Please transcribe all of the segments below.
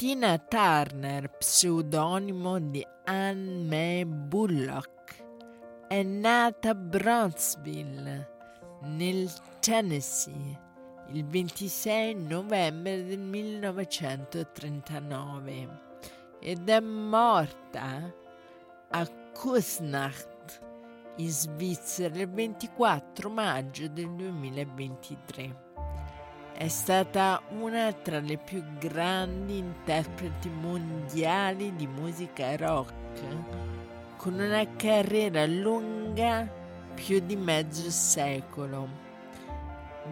Tina Turner, pseudonimo di Anne Mae Bullock, è nata a Brownsville, nel Tennessee, il 26 novembre del 1939 ed è morta a Kusnacht, in Svizzera, il 24 maggio del 2023. È stata una tra le più grandi interpreti mondiali di musica rock, con una carriera lunga più di mezzo secolo,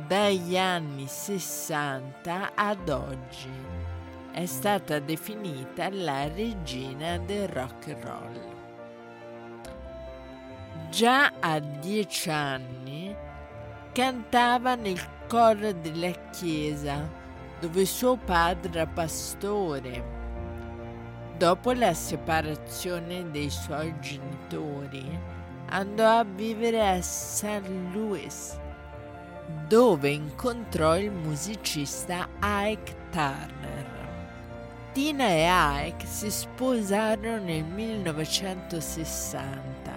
dagli anni 60 ad oggi. È stata definita la regina del rock and roll. Già a dieci anni cantava nel coro della chiesa, dove suo padre era pastore. Dopo la separazione dei suoi genitori, andò a vivere a St. Louis, dove incontrò il musicista Ike Turner. Tina e Ike si sposarono nel 1960,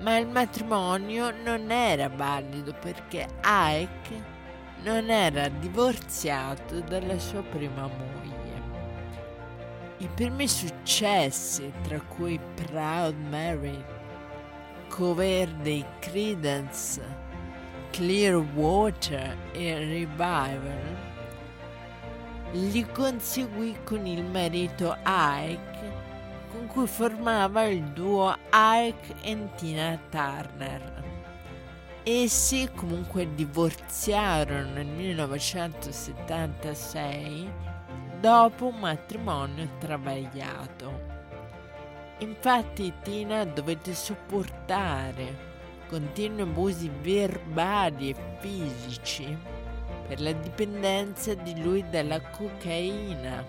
ma il matrimonio non era valido perché Ike non era divorziato dalla sua prima moglie. I primi successi, tra cui Proud Mary, cover dei Credence, Clearwater e Revival, li conseguì con il marito Ike, con cui formava il duo Ike e Tina Turner. Essi comunque divorziarono nel 1976 dopo un matrimonio travagliato. Infatti Tina dovette sopportare continui abusi verbali e fisici per la dipendenza di lui dalla cocaina.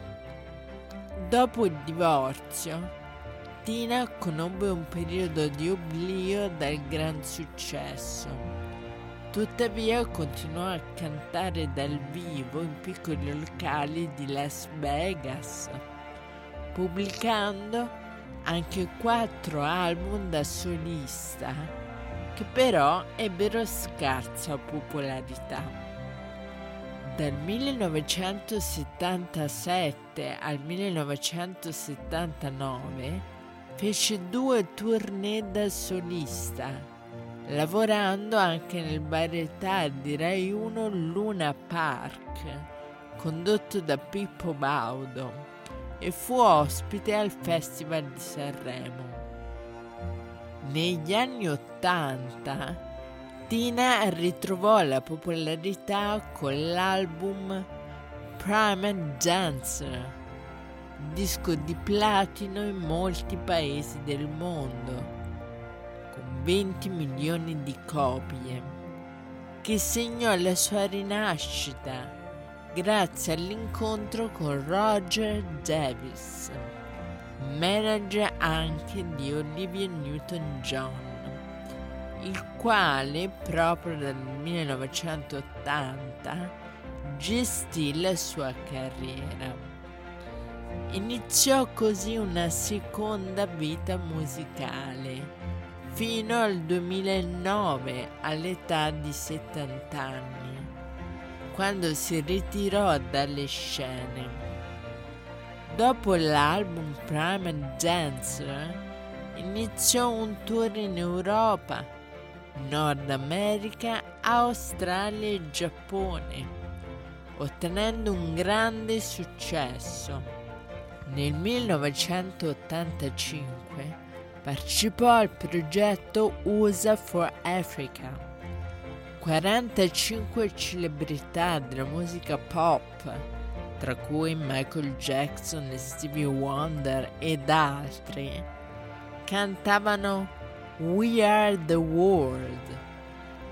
Dopo il divorzio, Tina conobbe un periodo di oblio dal gran successo. Tuttavia continuò a cantare dal vivo in piccoli locali di Las Vegas, pubblicando anche quattro album da solista, che però ebbero scarsa popolarità. Dal 1977 al 1979 Fece due tournée da solista, lavorando anche nel varietà di Rai 1 Luna Park, condotto da Pippo Baudo, e fu ospite al Festival di Sanremo. Negli anni Ottanta Tina ritrovò la popolarità con l'album Prime Dancer disco di platino in molti paesi del mondo, con 20 milioni di copie, che segnò la sua rinascita grazie all'incontro con Roger Davis, manager anche di Olivia Newton-John, il quale proprio dal 1980 gestì la sua carriera. Iniziò così una seconda vita musicale fino al 2009 all'età di 70 anni, quando si ritirò dalle scene. Dopo l'album Prime Dancer iniziò un tour in Europa, Nord America, Australia e Giappone, ottenendo un grande successo. Nel 1985 partecipò al progetto USA for Africa. 45 celebrità della musica pop, tra cui Michael Jackson Stevie Wonder ed altri, cantavano We Are the World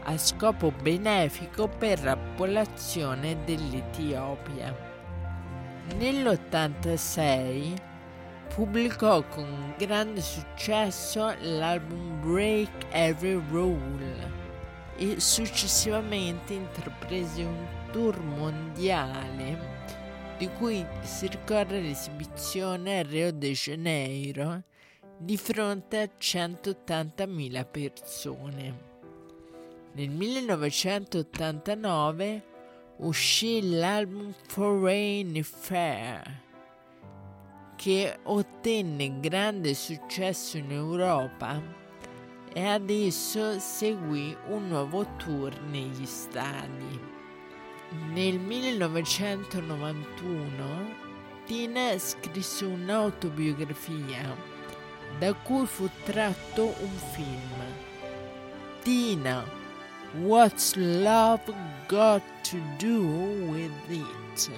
a scopo benefico per la popolazione dell'Etiopia. Nell'86 pubblicò con grande successo l'album Break Every Rule e successivamente intraprese un tour mondiale di cui si ricorda l'esibizione a Rio de Janeiro di fronte a 180.000 persone. Nel 1989 uscì l'album Foreign Fair, che ottenne grande successo in Europa e adesso seguì un nuovo tour negli stadi. Nel 1991 Tina scrisse un'autobiografia da cui fu tratto un film. Tina, What's Love Got to Do with It?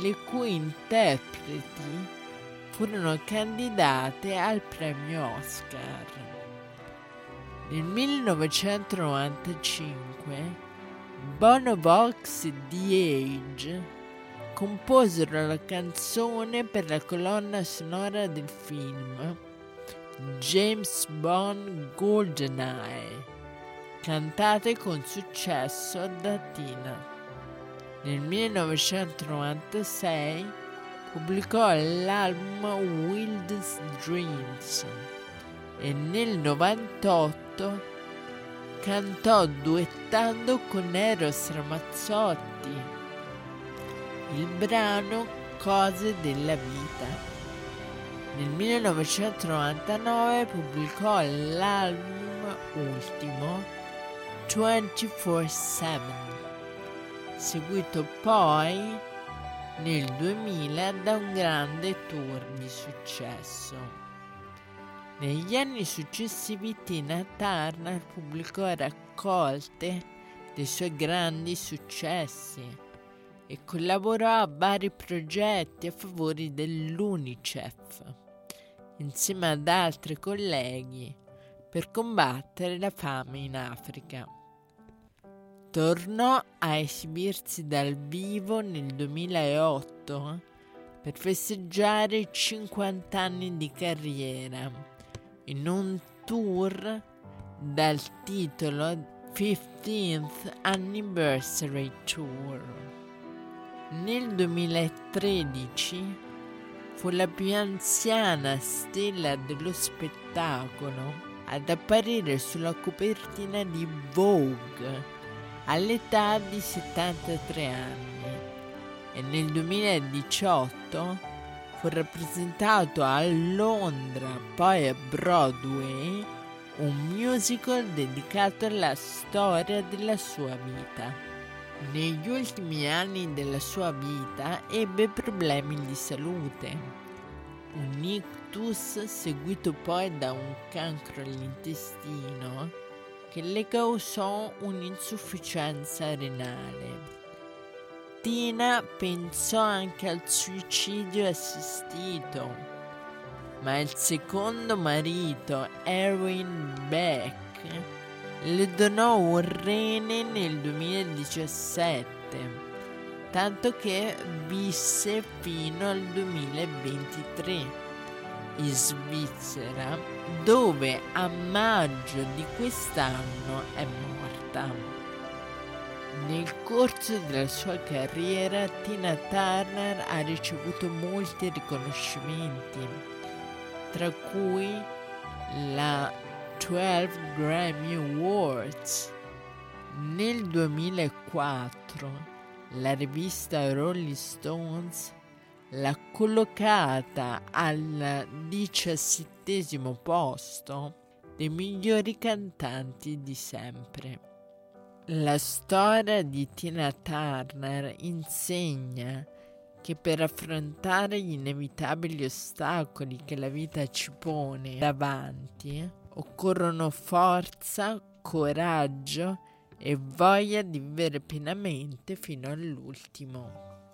le cui interpreti furono candidate al premio Oscar. Nel 1995 Bono Vox e The Age composero la canzone per la colonna sonora del film James Bond GoldenEye, cantate con successo da Tina. Nel 1996 pubblicò l'album Wildest Dreams e nel 98 cantò duettando con Eros Ramazzotti il brano Cose della vita. Nel 1999 pubblicò l'album ultimo 24-7, seguito poi nel 2000 da un grande tour di successo. Negli anni successivi Tina Turner pubblicò raccolte dei suoi grandi successi e collaborò a vari progetti a favore dell'UNICEF, insieme ad altri colleghi, per combattere la fame in Africa. Tornò a esibirsi dal vivo nel 2008 per festeggiare i 50 anni di carriera in un tour dal titolo 15th Anniversary Tour. Nel 2013 fu la più anziana stella dello spettacolo ad apparire sulla copertina di Vogue all'età di 73 anni e nel 2018 fu rappresentato a Londra, poi a Broadway, un musical dedicato alla storia della sua vita. Negli ultimi anni della sua vita ebbe problemi di salute, un ictus seguito poi da un cancro all'intestino che le causò un'insufficienza renale. Tina pensò anche al suicidio assistito, ma il secondo marito, Erwin Beck, le donò un rene nel 2017, tanto che visse fino al 2023 in Svizzera, dove a maggio di quest'anno è morta. Nel corso della sua carriera Tina Turner ha ricevuto molti riconoscimenti, tra cui la 12 Grammy Awards. Nel 2004 la rivista Rolling Stones l'ha collocata al diciassettesimo posto dei migliori cantanti di sempre. La storia di Tina Turner insegna che per affrontare gli inevitabili ostacoli che la vita ci pone davanti, occorrono forza, coraggio e voglia di vivere pienamente fino all'ultimo.